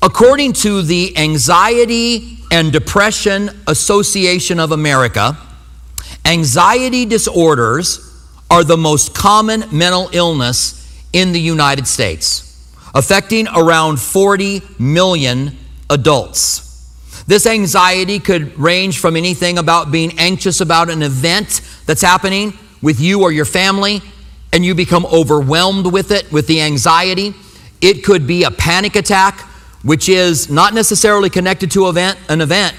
According to the Anxiety and Depression Association of America, anxiety disorders are the most common mental illness in the United States, affecting around 40 million adults. This anxiety could range from anything about being anxious about an event that's happening with you or your family, and you become overwhelmed with it, with the anxiety. It could be a panic attack, which is not necessarily connected to event, an event.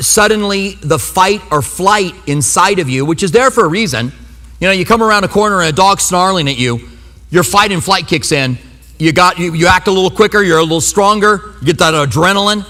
Suddenly, the fight or flight inside of you, which is there for a reason. You know, you come around a corner and a dog's snarling at you, your fight and flight kicks in. You got you, you act a little quicker, you're a little stronger, you get that adrenaline.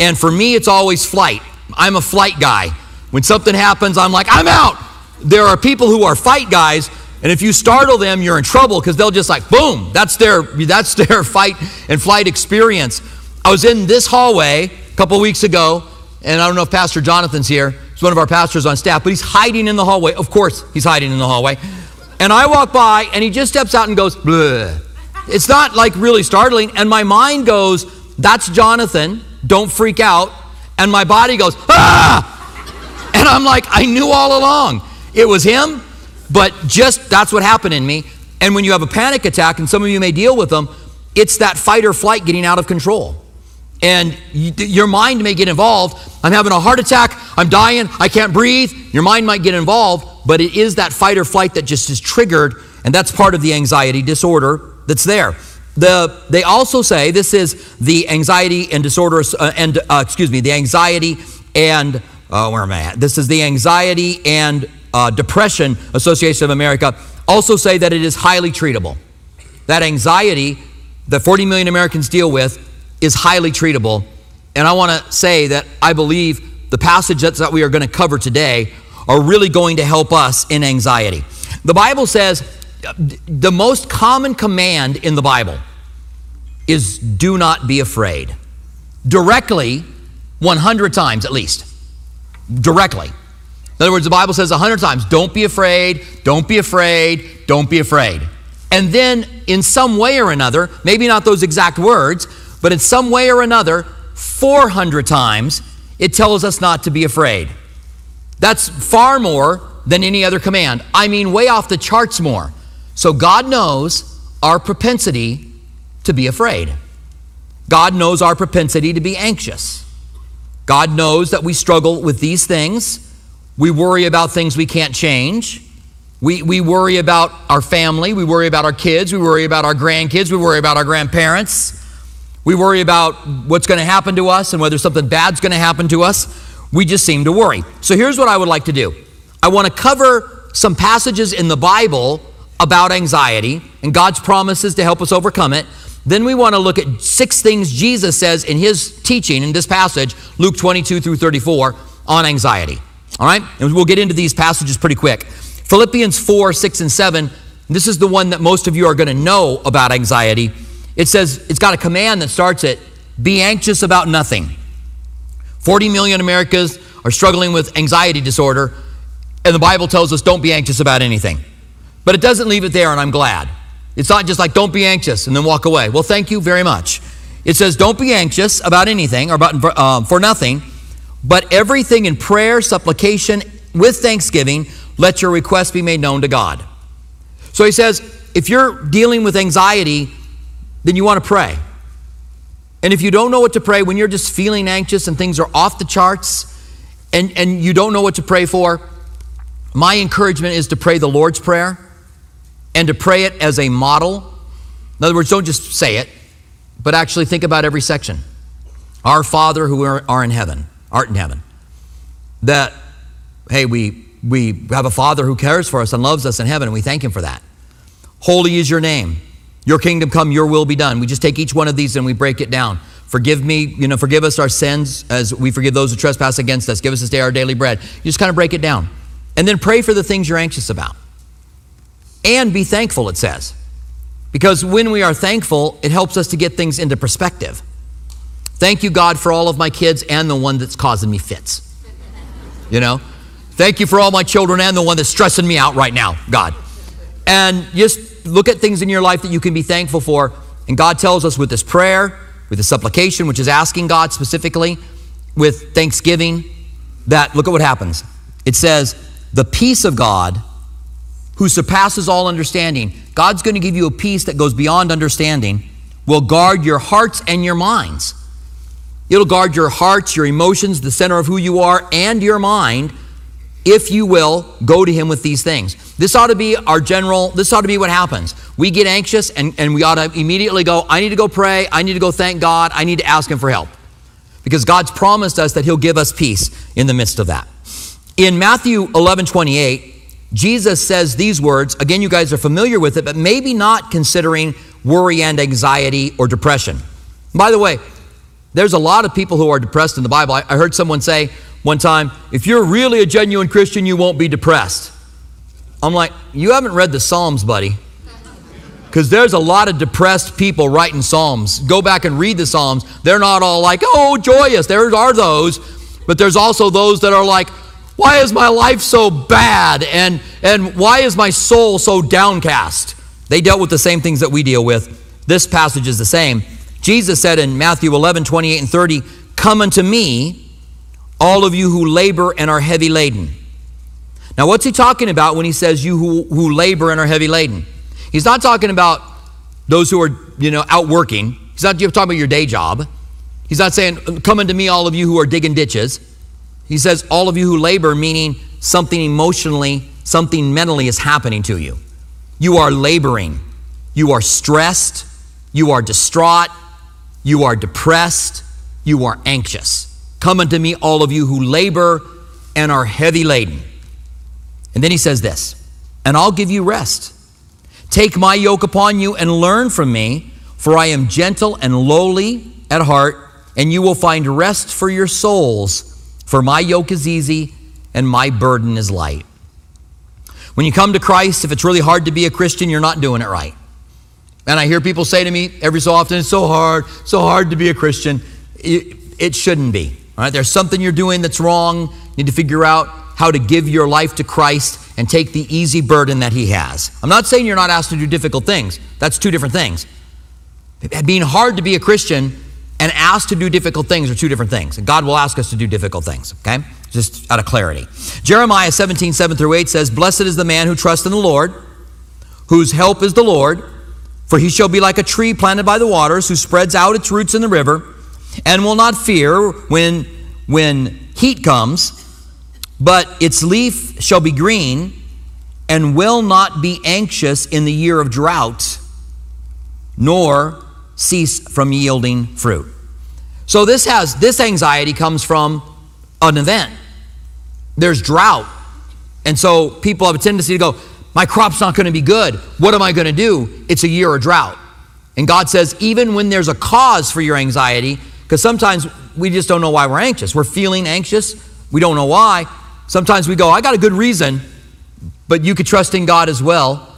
And for me, it's always flight. I'm a flight guy. When something happens, I'm like, I'm out. There are people who are fight guys, and if you startle them, you're in trouble because they'll just like, boom, that's their that's their fight and flight experience. I was in this hallway a couple weeks ago, and I don't know if Pastor Jonathan's here. He's one of our pastors on staff, but he's hiding in the hallway. Of course, he's hiding in the hallway. And I walk by, and he just steps out and goes, Bleh. It's not like really startling. And my mind goes, That's Jonathan. Don't freak out. And my body goes, Ah! And I'm like, I knew all along. It was him, but just that's what happened in me. And when you have a panic attack, and some of you may deal with them, it's that fight or flight getting out of control. And you, your mind may get involved. I'm having a heart attack. I'm dying. I can't breathe. Your mind might get involved, but it is that fight or flight that just is triggered, and that's part of the anxiety disorder that's there. The, they also say this is the anxiety and disorder, uh, and uh, excuse me, the anxiety and uh, where am I at? This is the anxiety and uh, depression association of America. Also say that it is highly treatable. That anxiety that 40 million Americans deal with is highly treatable. And I want to say that I believe the passages that we are going to cover today are really going to help us in anxiety. The Bible says the most common command in the Bible is do not be afraid. Directly, 100 times at least. Directly. In other words, the Bible says a 100 times, don't be afraid, don't be afraid, don't be afraid. And then, in some way or another, maybe not those exact words, but in some way or another, 400 times, it tells us not to be afraid. That's far more than any other command. I mean, way off the charts more. So God knows our propensity to be afraid. God knows our propensity to be anxious. God knows that we struggle with these things. We worry about things we can't change. We, we worry about our family. We worry about our kids. We worry about our grandkids. We worry about our grandparents. We worry about what's going to happen to us and whether something bad's going to happen to us. We just seem to worry. So here's what I would like to do I want to cover some passages in the Bible about anxiety and God's promises to help us overcome it. Then we want to look at six things Jesus says in his teaching in this passage, Luke 22 through 34, on anxiety. All right? And we'll get into these passages pretty quick. Philippians 4, 6, and 7. This is the one that most of you are going to know about anxiety. It says, it's got a command that starts it be anxious about nothing. 40 million Americans are struggling with anxiety disorder, and the Bible tells us don't be anxious about anything. But it doesn't leave it there, and I'm glad. It's not just like don't be anxious and then walk away. Well, thank you very much. It says don't be anxious about anything or about um, for nothing, but everything in prayer, supplication, with thanksgiving, let your requests be made known to God. So he says, if you're dealing with anxiety, then you want to pray. And if you don't know what to pray, when you're just feeling anxious and things are off the charts and, and you don't know what to pray for, my encouragement is to pray the Lord's Prayer and to pray it as a model. In other words, don't just say it, but actually think about every section. Our Father who are in heaven, art in heaven. That, hey, we, we have a Father who cares for us and loves us in heaven, and we thank Him for that. Holy is your name. Your kingdom come, your will be done. We just take each one of these and we break it down. Forgive me, you know, forgive us our sins as we forgive those who trespass against us. Give us this day our daily bread. You just kind of break it down. And then pray for the things you're anxious about. And be thankful, it says. Because when we are thankful, it helps us to get things into perspective. Thank you, God, for all of my kids and the one that's causing me fits. You know? Thank you for all my children and the one that's stressing me out right now, God. And just look at things in your life that you can be thankful for. And God tells us with this prayer, with the supplication, which is asking God specifically, with thanksgiving, that look at what happens. It says, the peace of God, who surpasses all understanding, God's going to give you a peace that goes beyond understanding, will guard your hearts and your minds. It'll guard your hearts, your emotions, the center of who you are, and your mind if you will go to him with these things. This ought to be our general, this ought to be what happens. We get anxious and, and we ought to immediately go, I need to go pray, I need to go thank God, I need to ask him for help. Because God's promised us that he'll give us peace in the midst of that. In Matthew 11 28, Jesus says these words. Again, you guys are familiar with it, but maybe not considering worry and anxiety or depression. By the way, there's a lot of people who are depressed in the Bible. I, I heard someone say, one time, if you're really a genuine Christian, you won't be depressed. I'm like, you haven't read the Psalms, buddy. Because there's a lot of depressed people writing Psalms. Go back and read the Psalms. They're not all like, oh, joyous. There are those. But there's also those that are like, why is my life so bad? And, and why is my soul so downcast? They dealt with the same things that we deal with. This passage is the same. Jesus said in Matthew 11, 28 and 30, Come unto me, all of you who labor and are heavy laden. Now, what's he talking about when he says you who, who labor and are heavy laden? He's not talking about those who are, you know, out working. He's not talking about your day job. He's not saying, come unto me, all of you who are digging ditches. He says, all of you who labor, meaning something emotionally, something mentally is happening to you. You are laboring. You are stressed. You are distraught. You are depressed. You are anxious. Come unto me, all of you who labor and are heavy laden. And then he says this, and I'll give you rest. Take my yoke upon you and learn from me, for I am gentle and lowly at heart, and you will find rest for your souls. For my yoke is easy and my burden is light. When you come to Christ, if it's really hard to be a Christian, you're not doing it right. And I hear people say to me every so often, it's so hard, so hard to be a Christian. It, it shouldn't be. All right, there's something you're doing that's wrong. You need to figure out how to give your life to Christ and take the easy burden that He has. I'm not saying you're not asked to do difficult things, that's two different things. Being hard to be a Christian and asked to do difficult things are two different things. And God will ask us to do difficult things, okay? Just out of clarity. Jeremiah 17, 7 through 8 says, Blessed is the man who trusts in the Lord, whose help is the Lord, for he shall be like a tree planted by the waters, who spreads out its roots in the river and will not fear when, when heat comes, but its leaf shall be green and will not be anxious in the year of drought, nor cease from yielding fruit. So this has this anxiety comes from an event. There's drought. And so people have a tendency to go, my crop's not going to be good. What am I going to do? It's a year of drought. And God says, even when there's a cause for your anxiety, because sometimes we just don't know why we're anxious. We're feeling anxious. We don't know why. Sometimes we go, I got a good reason, but you could trust in God as well.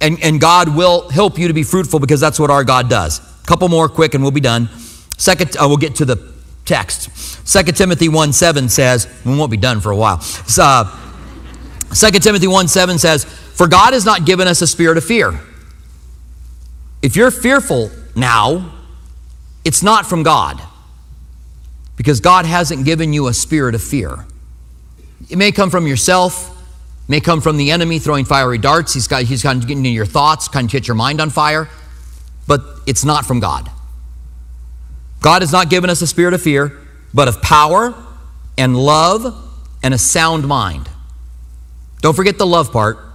And, and God will help you to be fruitful because that's what our God does. A couple more quick and we'll be done. Second, uh, we'll get to the text. Second Timothy 1 7 says, we won't be done for a while. Uh, 2 Timothy 1 7 says, For God has not given us a spirit of fear. If you're fearful now, it's not from God because God hasn't given you a spirit of fear. It may come from yourself, may come from the enemy throwing fiery darts. He's got he's kind of getting into your thoughts, kind of get your mind on fire, but it's not from God. God has not given us a spirit of fear, but of power and love and a sound mind. Don't forget the love part.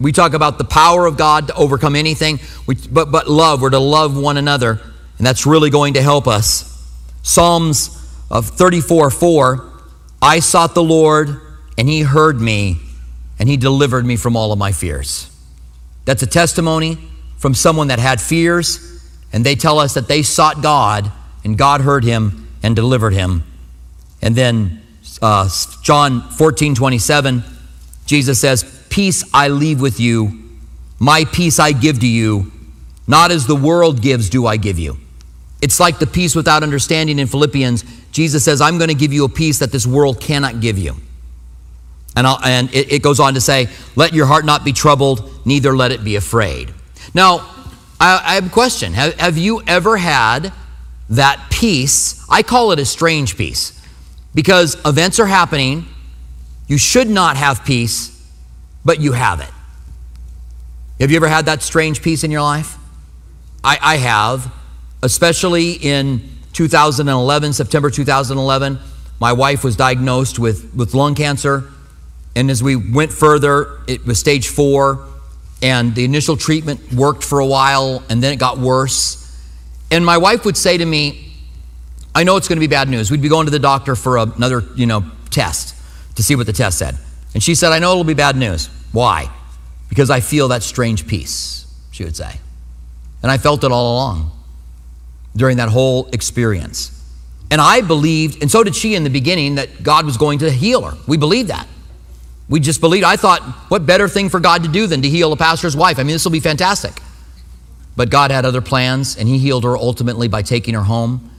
We talk about the power of God to overcome anything, we, but, but love, we're to love one another, and that's really going to help us. Psalms of 34 4, I sought the Lord, and he heard me, and he delivered me from all of my fears. That's a testimony from someone that had fears, and they tell us that they sought God, and God heard him and delivered him. And then uh, John 14 27, Jesus says, Peace I leave with you, my peace I give to you, not as the world gives, do I give you. It's like the peace without understanding in Philippians Jesus says, I'm going to give you a peace that this world cannot give you. And, and it, it, goes on to say, Let your heart not be troubled, neither let it be afraid. Now, I, I have a question. Have, have you ever had that peace, I call it a strange peace, because events are happening. You should not have peace, but you have it. Have you ever had that strange peace in your life? I, I have, especially in 2011, September 2011. My wife was diagnosed with, with lung cancer. And as we went further, it was stage four. And the initial treatment worked for a while, and then it got worse. And my wife would say to me, I know it's going to be bad news. We'd be going to the doctor for another, you know, test to see what the test said. And she said, I know it'll be bad news. Why? Because I feel that strange peace, she would say. And I felt it all along during that whole experience. And I believed, and so did she in the beginning, that God was going to heal her. We believed that. We just believed. I thought, what better thing for God to do than to heal a pastor's wife? I mean, this will be fantastic. But God had other plans, and He healed her ultimately by taking her home.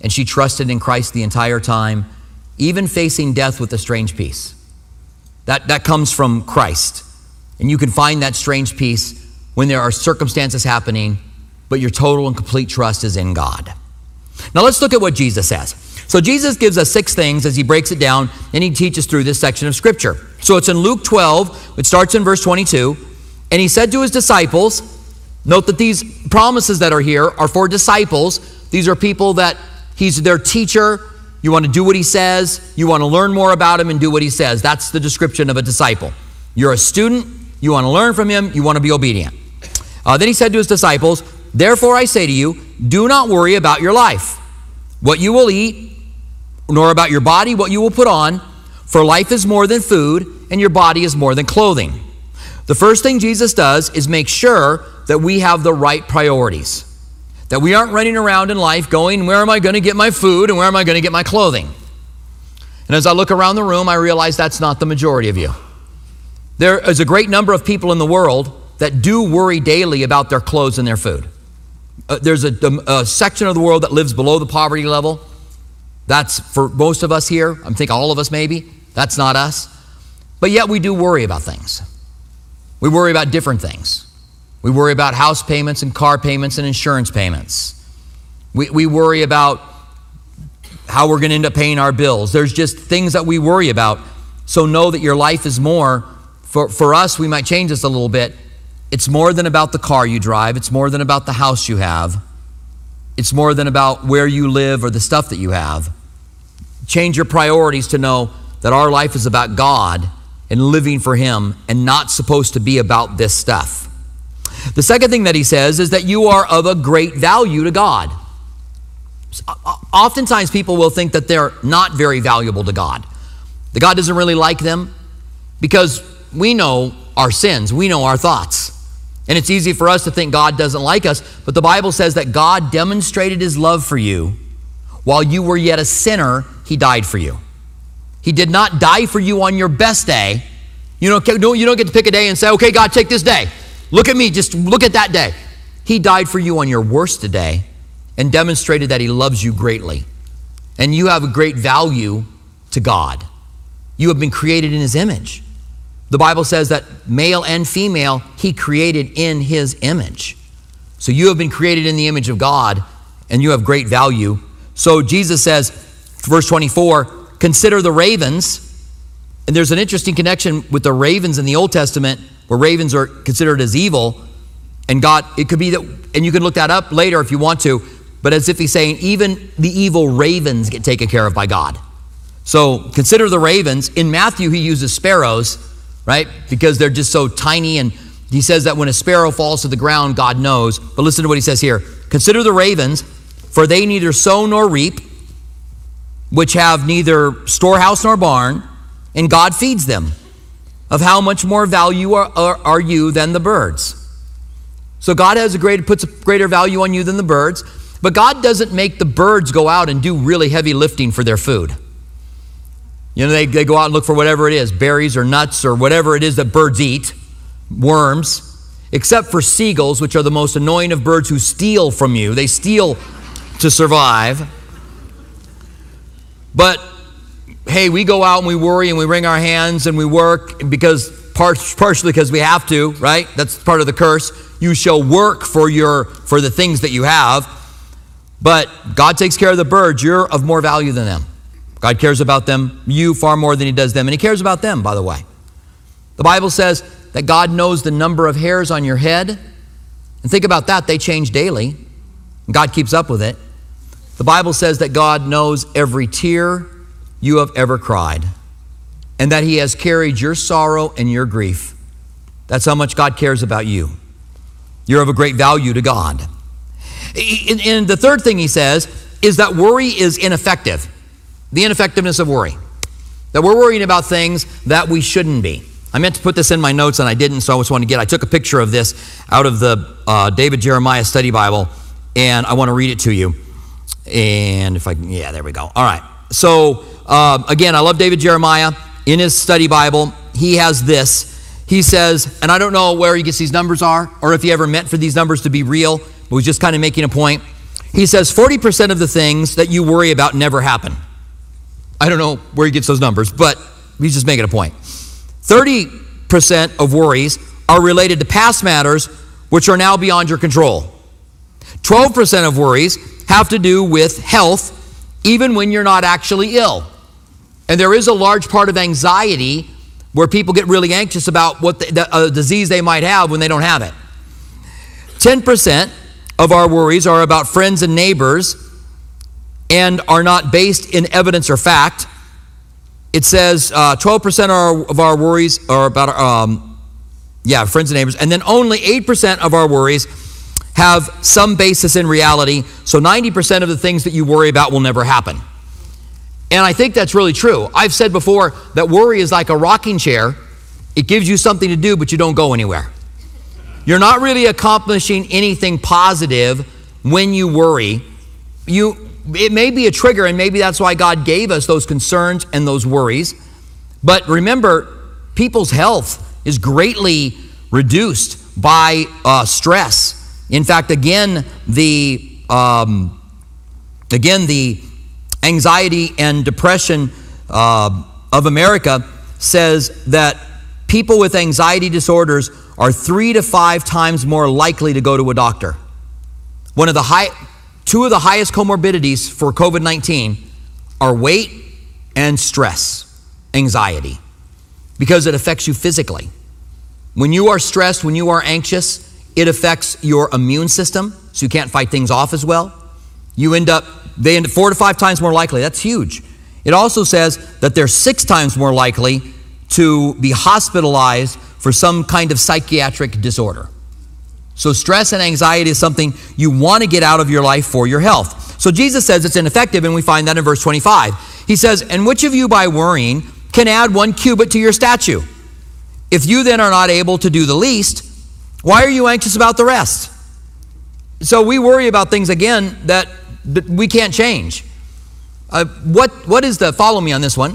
And she trusted in Christ the entire time, even facing death with a strange peace. That, that comes from Christ. And you can find that strange peace when there are circumstances happening, but your total and complete trust is in God. Now let's look at what Jesus says. So Jesus gives us six things as he breaks it down and he teaches through this section of scripture. So it's in Luke 12, it starts in verse 22. And he said to his disciples, note that these promises that are here are for disciples. These are people that he's their teacher. You want to do what he says, you want to learn more about him and do what he says. That's the description of a disciple. You're a student, you want to learn from him, you want to be obedient. Uh, then he said to his disciples, Therefore I say to you, do not worry about your life, what you will eat, nor about your body, what you will put on, for life is more than food, and your body is more than clothing. The first thing Jesus does is make sure that we have the right priorities. That we aren't running around in life going, Where am I going to get my food and where am I going to get my clothing? And as I look around the room, I realize that's not the majority of you. There is a great number of people in the world that do worry daily about their clothes and their food. Uh, there's a, a, section of the world that lives below the poverty level. That's for most of us here. I'm thinking all of us maybe. That's not us. But yet we do worry about things. We worry about different things. We worry about house payments and car payments and insurance payments. We, we worry about how we're going to end up paying our bills. There's just things that we worry about. So know that your life is more. For, for us, we might change this a little bit. It's more than about the car you drive, it's more than about the house you have, it's more than about where you live or the stuff that you have. Change your priorities to know that our life is about God and living for Him and not supposed to be about this stuff. The second thing that he says is that you are of a great value to God. Oftentimes, people will think that they're not very valuable to God. That God doesn't really like them because we know our sins, we know our thoughts. And it's easy for us to think God doesn't like us, but the Bible says that God demonstrated his love for you while you were yet a sinner, he died for you. He did not die for you on your best day. You don't, you don't get to pick a day and say, okay, God, take this day. Look at me, just look at that day. He died for you on your worst day and demonstrated that he loves you greatly. And you have a great value to God. You have been created in his image. The Bible says that male and female, he created in his image. So you have been created in the image of God and you have great value. So Jesus says, verse 24, consider the ravens. And there's an interesting connection with the ravens in the Old Testament where ravens are considered as evil. And God, it could be that, and you can look that up later if you want to, but as if he's saying, even the evil ravens get taken care of by God. So consider the ravens. In Matthew, he uses sparrows right? Because they're just so tiny. And he says that when a sparrow falls to the ground, God knows. But listen to what he says here Consider the ravens, for they neither sow nor reap, which have neither storehouse nor barn, and God feeds them. Of how much more value are, are, are you than the birds? So God has a great, puts a greater value on you than the birds, but God doesn't make the birds go out and do really heavy lifting for their food. You know, they, they go out and look for whatever it is berries or nuts or whatever it is that birds eat, worms, except for seagulls, which are the most annoying of birds who steal from you. They steal to survive. But hey, we go out and we worry and we wring our hands and we work because partially because we have to, right? That's part of the curse. You shall work for your for the things that you have. But God takes care of the birds. You're of more value than them. God cares about them, you far more than He does them. And He cares about them, by the way. The Bible says that God knows the number of hairs on your head. And think about that, they change daily. God keeps up with it. The Bible says that God knows every tear you have ever cried and that He has carried your sorrow and your grief. That's how much God cares about you. You're of a great value to God. And the third thing He says is that worry is ineffective. The ineffectiveness of worry. That we're worrying about things that we shouldn't be. I meant to put this in my notes and I didn't, so I just want to get. I took a picture of this out of the uh, David Jeremiah Study Bible, and I want to read it to you. And if I, yeah, there we go. All right. So uh, again, I love David Jeremiah in his study Bible. He has this. He says, and I don't know where he gets these numbers are, or if he ever meant for these numbers to be real, but was just kind of making a point. He says 40% of the things that you worry about never happen. I don't know where he gets those numbers, but he's just making a point. 30% of worries are related to past matters which are now beyond your control. 12% of worries have to do with health, even when you're not actually ill. And there is a large part of anxiety where people get really anxious about what the, the a disease they might have when they don't have it. 10% of our worries are about friends and neighbors and are not based in evidence or fact. It says uh, 12% of our, of our, worries are about, um, yeah, friends and neighbors. And then only 8% of our worries have some basis in reality. So 90% of the things that you worry about will never happen. And I think that's really true. I've said before that worry is like a rocking chair. It gives you something to do, but you don't go anywhere. You're not really accomplishing anything positive when you worry. You, it may be a trigger, and maybe that's why God gave us those concerns and those worries. But remember, people's health is greatly reduced by uh, stress. In fact, again, the um, again the anxiety and depression uh, of America says that people with anxiety disorders are three to five times more likely to go to a doctor. One of the high, two of the highest comorbidities for COVID 19 are weight and stress, anxiety, because it affects you physically. When you are stressed, when you are anxious, it affects your immune system, so you can't fight things off as well. You end up, they end up four to five times more likely. That's huge. It also says that they're six times more likely to be hospitalized for some kind of psychiatric disorder. So, stress and anxiety is something you want to get out of your life for your health. So, Jesus says it's ineffective, and we find that in verse 25. He says, And which of you by worrying can add one cubit to your statue? If you then are not able to do the least, why are you anxious about the rest? So we worry about things again that, that we can't change. Uh, what, what is the, follow me on this one,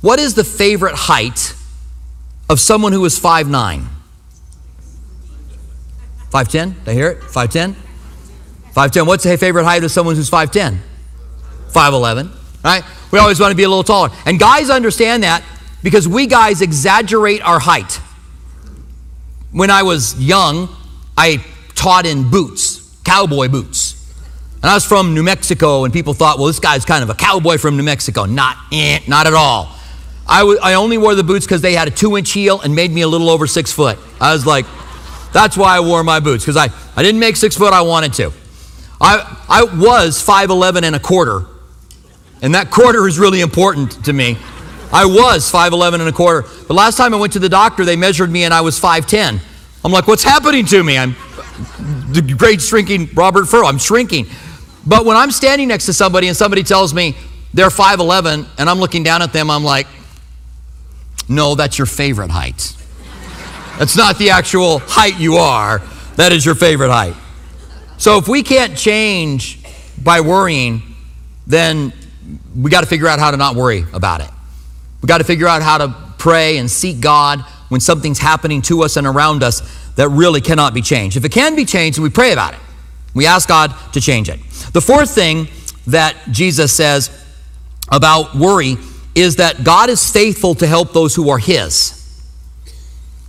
what is the favorite height of someone who is 5'9? 5'10? Did I hear it? 5'10? 5'10. What's the favorite height of someone who's 5'10? 5'11. Right? We always want to be a little taller. And guys understand that because we guys exaggerate our height. When I was young, I taught in boots, cowboy boots. And I was from New Mexico, and people thought, well, this guy's kind of a cowboy from New Mexico. Not, eh, not at all. I, w- I only wore the boots because they had a two inch heel and made me a little over six foot. I was like, that's why I wore my boots, because I, I didn't make six foot, I wanted to. I, I was 5'11 and a quarter, and that quarter is really important to me. I was 5'11 and a quarter. The last time I went to the doctor, they measured me and I was 5'10. I'm like, what's happening to me? I'm the great shrinking Robert Furrow. I'm shrinking. But when I'm standing next to somebody and somebody tells me they're 5'11 and I'm looking down at them, I'm like, no, that's your favorite height. That's not the actual height you are. That is your favorite height. So if we can't change by worrying, then we got to figure out how to not worry about it. We've got to figure out how to pray and seek God when something's happening to us and around us that really cannot be changed. If it can be changed, we pray about it. We ask God to change it. The fourth thing that Jesus says about worry is that God is faithful to help those who are His.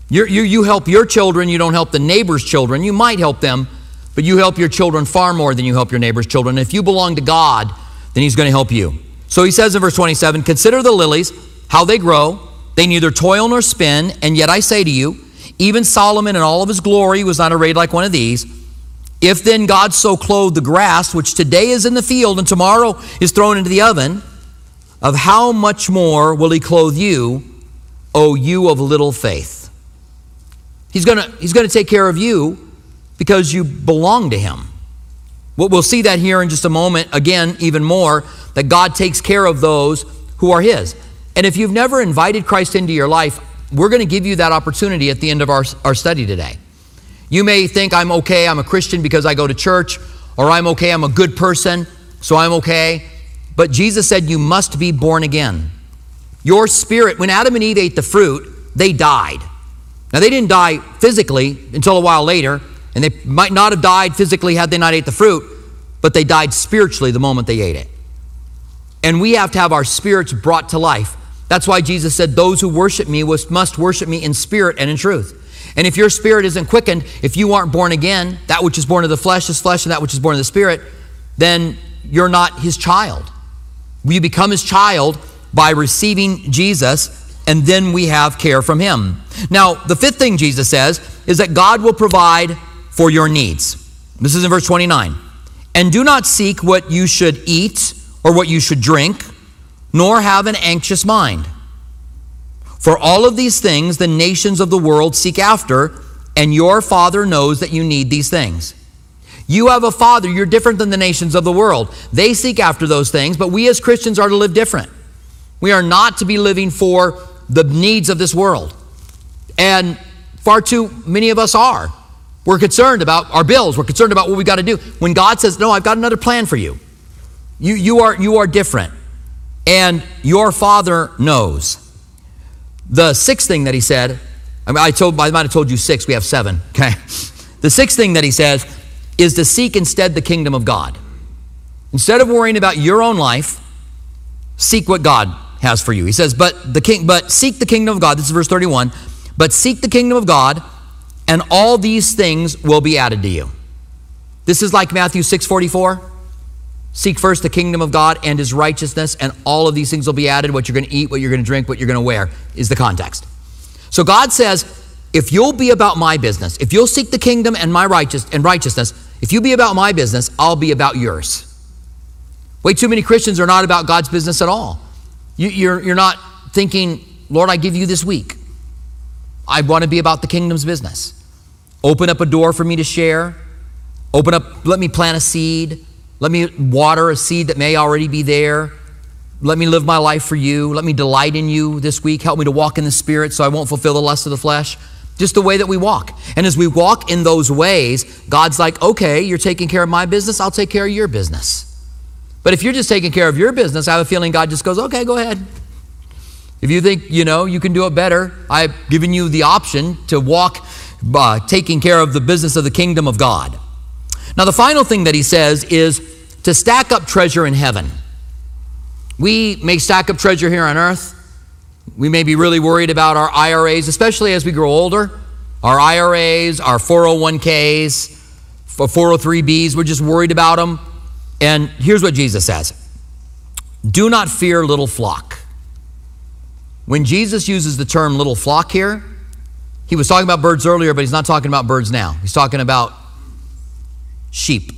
you you, you help your children, you don't help the neighbor's children. You might help them, But you help your children far more than you help your neighbor's children. If you belong to God, then He's going to help you. So he says in verse 27 Consider the lilies, how they grow. They neither toil nor spin. And yet I say to you, even Solomon in all of his glory was not arrayed like one of these. If then God so clothed the grass, which today is in the field and tomorrow is thrown into the oven, of how much more will he clothe you, O you of little faith? He's going he's to take care of you because you belong to him. We'll see that here in just a moment, again, even more, that God takes care of those who are his. And if you've never invited Christ into your life, we're going to give you that opportunity at the end of our, our study today. You may think I'm okay, I'm a Christian because I go to church, or I'm okay, I'm a good person, so I'm okay. But Jesus said you must be born again. Your spirit, when Adam and Eve ate the fruit, they died. Now, they didn't die physically until a while later, and they might not have died physically had they not ate the fruit, but they died spiritually the moment they ate it. And we have to have our spirits brought to life. That's why Jesus said, Those who worship me must worship me in spirit and in truth. And if your spirit isn't quickened, if you aren't born again, that which is born of the flesh is flesh, and that which is born of the spirit, then you're not his child. We become his child by receiving Jesus, and then we have care from him. Now, the fifth thing Jesus says is that God will provide for your needs. This is in verse 29. And do not seek what you should eat or what you should drink, nor have an anxious mind. For all of these things the nations of the world seek after, and your Father knows that you need these things. You have a Father, you're different than the nations of the world. They seek after those things, but we as Christians are to live different. We are not to be living for the needs of this world. And far too many of us are. We're concerned about our bills, we're concerned about what we got to do. When God says, No, I've got another plan for you, you, you, are, you are different. And your Father knows. The sixth thing that he said, I, mean, I, told, I might have told you six, we have seven, okay? The sixth thing that he says is to seek instead the kingdom of God. Instead of worrying about your own life, seek what God has for you. He says, but the king, but seek the kingdom of God. This is verse 31. But seek the kingdom of God, and all these things will be added to you. This is like Matthew 6:44. Seek first the kingdom of God and his righteousness, and all of these things will be added. What you're going to eat, what you're going to drink, what you're going to wear is the context. So God says, if you'll be about my business, if you'll seek the kingdom and my righteous and righteousness, if you be about my business, I'll be about yours. Way too many Christians are not about God's business at all. You, you're, you're not thinking, Lord, I give you this week. I want to be about the kingdom's business. Open up a door for me to share. Open up, let me plant a seed. Let me water a seed that may already be there. Let me live my life for you. Let me delight in you this week. Help me to walk in the Spirit so I won't fulfill the lust of the flesh. Just the way that we walk. And as we walk in those ways, God's like, okay, you're taking care of my business, I'll take care of your business. But if you're just taking care of your business, I have a feeling God just goes, okay, go ahead. If you think, you know, you can do it better, I've given you the option to walk uh, taking care of the business of the kingdom of God. Now, the final thing that he says is to stack up treasure in heaven. We may stack up treasure here on earth. We may be really worried about our IRAs, especially as we grow older. Our IRAs, our 401ks, 403bs, we're just worried about them. And here's what Jesus says Do not fear, little flock. When Jesus uses the term little flock here, he was talking about birds earlier, but he's not talking about birds now. He's talking about sheep,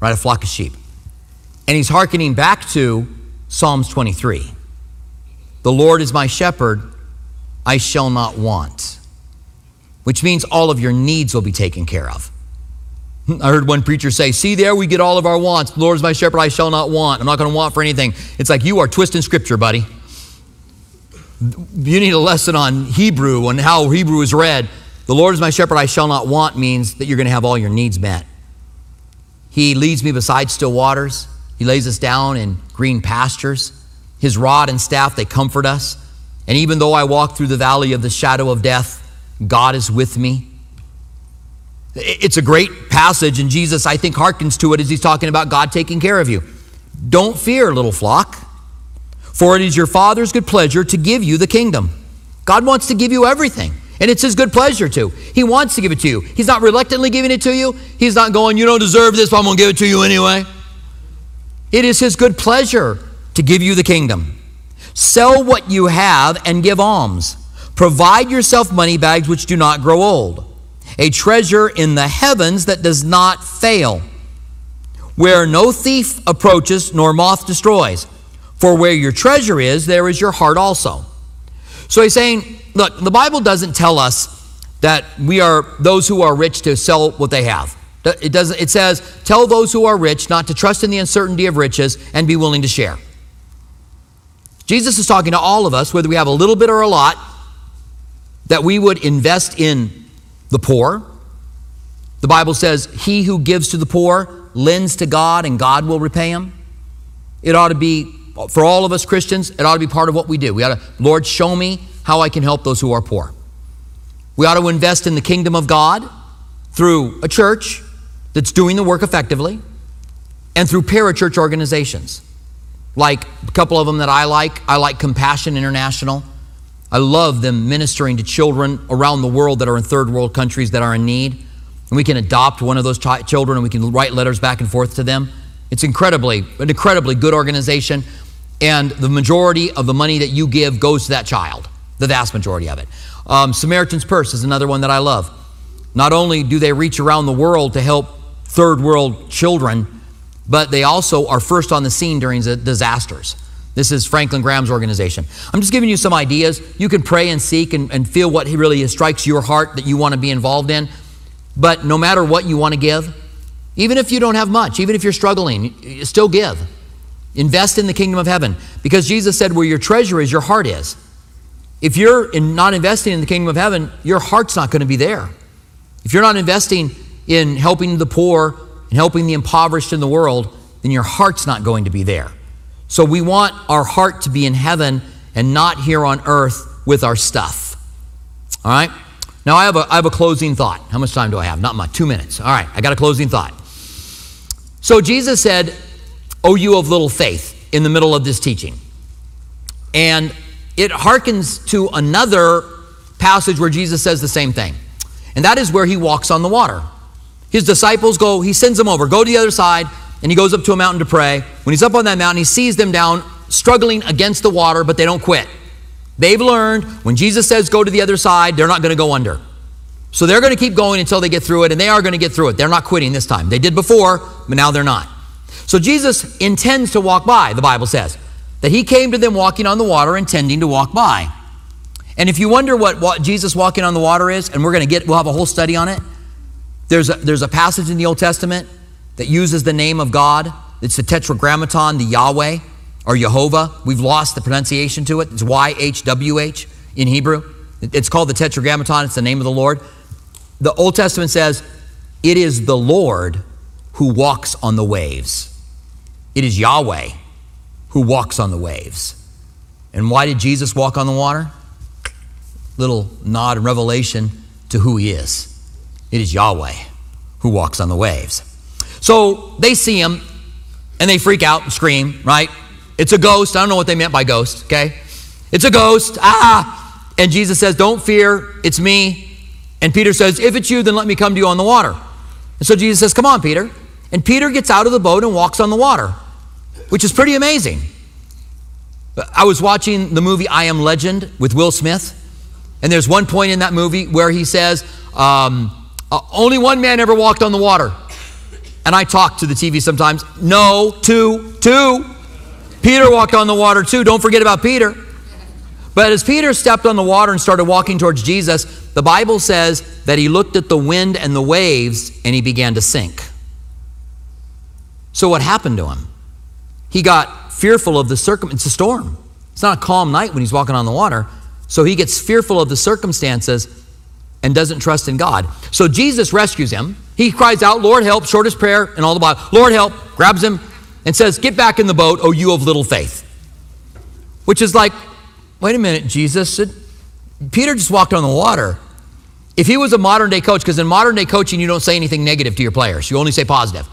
right? A flock of sheep. And he's hearkening back to Psalms 23. The Lord is my shepherd, I shall not want, which means all of your needs will be taken care of. Hmm, I heard one preacher say, See, there we get all of our wants. The Lord is my shepherd, I shall not want. I'm not going to want for anything. It's like you are twisting scripture, buddy you need a lesson on Hebrew and how Hebrew is read. The Lord is my shepherd, I shall not want means that you're going to have all your needs met. He leads me beside still waters. He lays us down in green pastures. His rod and staff, they comfort us. And even though I walk through the valley of the shadow of death, God is with me. It's a great passage, and Jesus, I think, hearkens to it as he's talking about God taking care of you. Don't fear, little flock. For it is your Father's good pleasure to give you the kingdom. God wants to give you everything. And it's his good pleasure to. He wants to give it to you. He's not reluctantly giving it to you. He's not going, you don't deserve this, but I'm going to give it to you anyway. It is his good pleasure to give you the kingdom. Sell what you have and give alms. Provide yourself money bags which do not grow old, a treasure in the heavens that does not fail, where no thief approaches nor moth destroys. For where your treasure is, there is your heart also. So he's saying, look, the Bible doesn't tell us that we are those who are rich to sell what they have. It, does, it says, tell those who are rich not to trust in the uncertainty of riches and be willing to share. Jesus is talking to all of us, whether we have a little bit or a lot, that we would invest in the poor. The Bible says, He who gives to the poor lends to God, and God will repay him. It ought to be, for all of us Christians, it ought to be part of what we do. We ought to, Lord, show me how I can help those who are poor. We ought to invest in the kingdom of God through a church that's doing the work effectively and through parachurch organizations. Like a couple of them that I like, I like Compassion International. I love them ministering to children around the world that are in third world countries that are in need. And we can adopt one of those ch- children and we can write letters back and forth to them. It's incredibly, an incredibly good organization. And the majority of the money that you give goes to that child, the vast majority of it. Um, Samaritan's Purse is another one that I love. Not only do they reach around the world to help third world children, but they also are first on the scene during disasters. This is Franklin Graham's organization. I'm just giving you some ideas. You can pray and seek and, and feel what really strikes your heart that you want to be involved in. But no matter what you want to give, even if you don't have much, even if you're struggling, still give. Invest in the kingdom of heaven because Jesus said, Where your treasure is, your heart is. If you're in not investing in the kingdom of heaven, your heart's not going to be there. If you're not investing in helping the poor and helping the impoverished in the world, then your heart's not going to be there. So we want our heart to be in heaven and not here on earth with our stuff. All right? Now I have a, I have a closing thought. How much time do I have? Not much. Two minutes. All right, I got a closing thought. So Jesus said, O you of little faith, in the middle of this teaching. And it harkens to another passage where Jesus says the same thing. And that is where he walks on the water. His disciples go, he sends them over, go to the other side, and he goes up to a mountain to pray. When he's up on that mountain, he sees them down struggling against the water, but they don't quit. They've learned when Jesus says go to the other side, they're not going to go under. So they're going to keep going until they get through it, and they are going to get through it. They're not quitting this time. They did before, but now they're not. So Jesus intends to walk by, the Bible says, that he came to them walking on the water, intending to walk by. And if you wonder what, what Jesus walking on the water is, and we're going to get, we'll have a whole study on it. There's a, there's a passage in the Old Testament that uses the name of God. It's the Tetragrammaton, the Yahweh or Jehovah. We've lost the pronunciation to it. It's Y H W H in Hebrew. It's called the Tetragrammaton. It's the name of the Lord. The Old Testament says, It is the Lord who walks on the waves. It is Yahweh who walks on the waves. And why did Jesus walk on the water? Little nod and revelation to who he is. It is Yahweh who walks on the waves. So they see him and they freak out and scream, right? It's a ghost. I don't know what they meant by ghost, okay? It's a ghost. Ah! And Jesus says, Don't fear, it's me. And Peter says, If it's you, then let me come to you on the water. And so Jesus says, Come on, Peter. And Peter gets out of the boat and walks on the water, which is pretty amazing. I was watching the movie I Am Legend with Will Smith, and there's one point in that movie where he says, um, uh, only one man ever walked on the water. And I talk to the TV sometimes. No, two, two. Peter walked on the water too. Don't forget about Peter. But as Peter stepped on the water and started walking towards Jesus, the Bible says that he looked at the wind and the waves and he began to sink. So what happened to him? He got fearful of the circum it's a storm. It's not a calm night when he's walking on the water. So he gets fearful of the circumstances and doesn't trust in God. So Jesus rescues him. He cries out, Lord, help, shortest prayer in all the Bible. Lord, help, grabs him and says, Get back in the boat, oh, you of little faith. Which is like, wait a minute, Jesus. Peter just walked on the water. If he was a modern day coach, because in modern day coaching, you don't say anything negative to your players, you only say positive.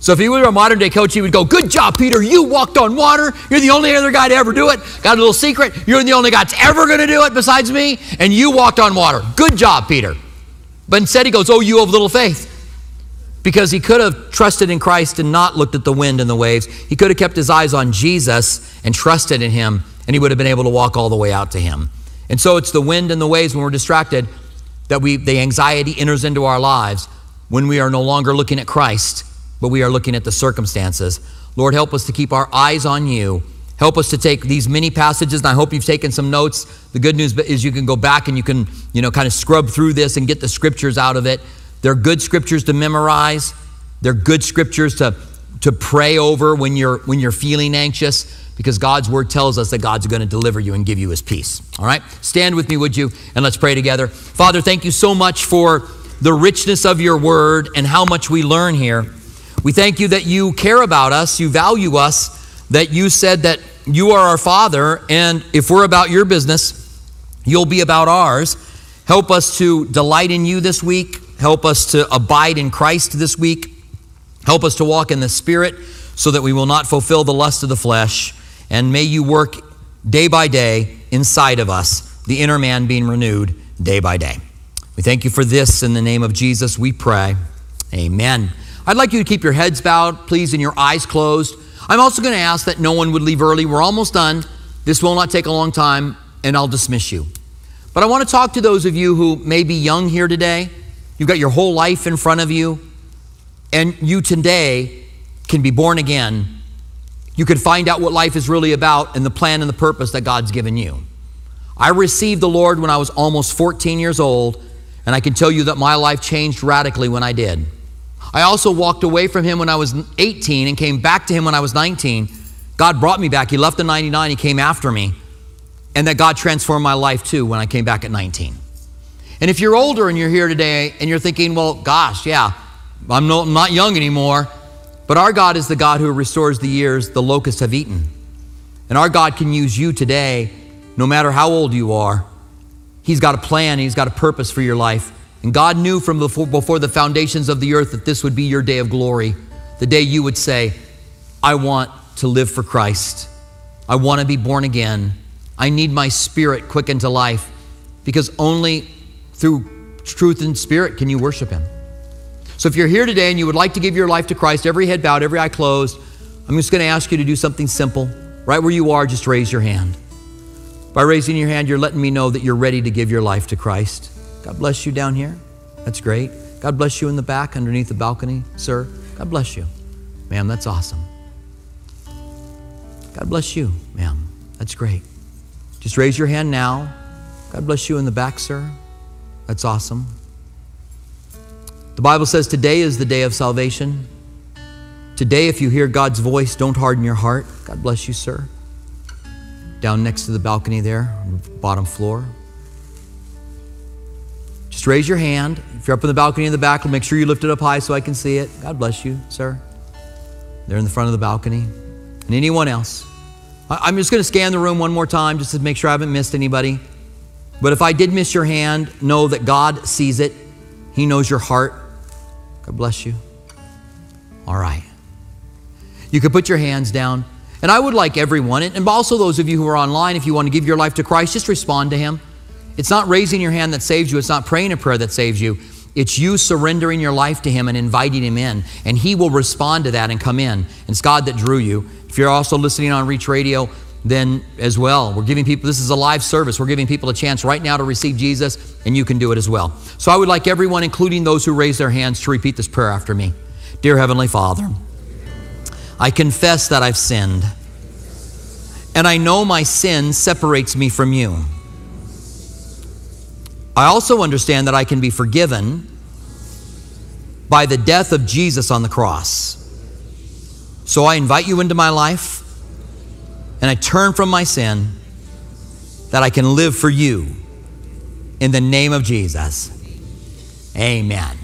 So if he were a modern day coach, he would go, Good job, Peter. You walked on water. You're the only other guy to ever do it. Got a little secret. You're the only guy that's ever going to do it besides me. And you walked on water. Good job, Peter. But instead, he goes, Oh, you have little faith. Because he could have trusted in Christ and not looked at the wind and the waves. He could have kept his eyes on Jesus and trusted in him, and he would have been able to walk all the way out to him. And so it's the wind and the waves when we're distracted that we, the anxiety enters into our lives when we are no longer looking at Christ but we are looking at the circumstances. Lord, help us to keep our eyes on you. Help us to take these many passages, and I hope you've taken some notes. The good news is you can go back and you can, you know, kind of scrub through this and get the scriptures out of it. They're good scriptures to memorize. They're good scriptures to, to pray over when you're when you're feeling anxious, because God's word tells us that God's going to deliver you and give you his peace. All right? Stand with me, would you? And let's pray together. Father, thank you so much for the richness of your word and how much we learn here. We thank you that you care about us, you value us, that you said that you are our Father, and if we're about your business, you'll be about ours. Help us to delight in you this week. Help us to abide in Christ this week. Help us to walk in the Spirit so that we will not fulfill the lust of the flesh. And may you work day by day inside of us, the inner man being renewed day by day. We thank you for this. In the name of Jesus, we pray. Amen. I'd like you to keep your heads bowed, please, and your eyes closed. I'm also going to ask that no one would leave early. We're almost done. This will not take a long time, and I'll dismiss you. But I want to talk to those of you who may be young here today. You've got your whole life in front of you, and you today can be born again. You can find out what life is really about and the plan and the purpose that God's given you. I received the Lord when I was almost 14 years old, and I can tell you that my life changed radically when I did. I also walked away from him when I was 18 and came back to him when I was 19. God brought me back. He left the 99, he came after me. And that God transformed my life too when I came back at 19. And if you're older and you're here today and you're thinking, well, gosh, yeah, I'm not young anymore, but our God is the God who restores the years the locusts have eaten. And our God can use you today, no matter how old you are. He's got a plan, He's got a purpose for your life. And God knew from before, before the foundations of the earth that this would be your day of glory, the day you would say, I want to live for Christ. I want to be born again. I need my spirit quickened to life because only through truth and spirit can you worship Him. So if you're here today and you would like to give your life to Christ, every head bowed, every eye closed, I'm just going to ask you to do something simple. Right where you are, just raise your hand. By raising your hand, you're letting me know that you're ready to give your life to Christ. God bless you down here. That's great. God bless you in the back underneath the balcony, sir. God bless you. Ma'am, that's awesome. God bless you, ma'am. That's great. Just raise your hand now. God bless you in the back, sir. That's awesome. The Bible says today is the day of salvation. Today, if you hear God's voice, don't harden your heart. God bless you, sir. Down next to the balcony there, bottom floor. Just raise your hand. If you're up in the balcony in the back, make sure you lift it up high so I can see it. God bless you, sir. They're in the front of the balcony. And anyone else? I'm just going to scan the room one more time just to make sure I haven't missed anybody. But if I did miss your hand, know that God sees it. He knows your heart. God bless you. All right. You could put your hands down. And I would like everyone, and also those of you who are online, if you want to give your life to Christ, just respond to Him. It's not raising your hand that saves you, it's not praying a prayer that saves you. It's you surrendering your life to Him and inviting Him in. And He will respond to that and come in. It's God that drew you. If you're also listening on Reach Radio, then as well, we're giving people, this is a live service. We're giving people a chance right now to receive Jesus, and you can do it as well. So I would like everyone, including those who raise their hands, to repeat this prayer after me. Dear Heavenly Father, I confess that I've sinned, and I know my sin separates me from you. I also understand that I can be forgiven by the death of Jesus on the cross. So I invite you into my life and I turn from my sin that I can live for you in the name of Jesus. Amen.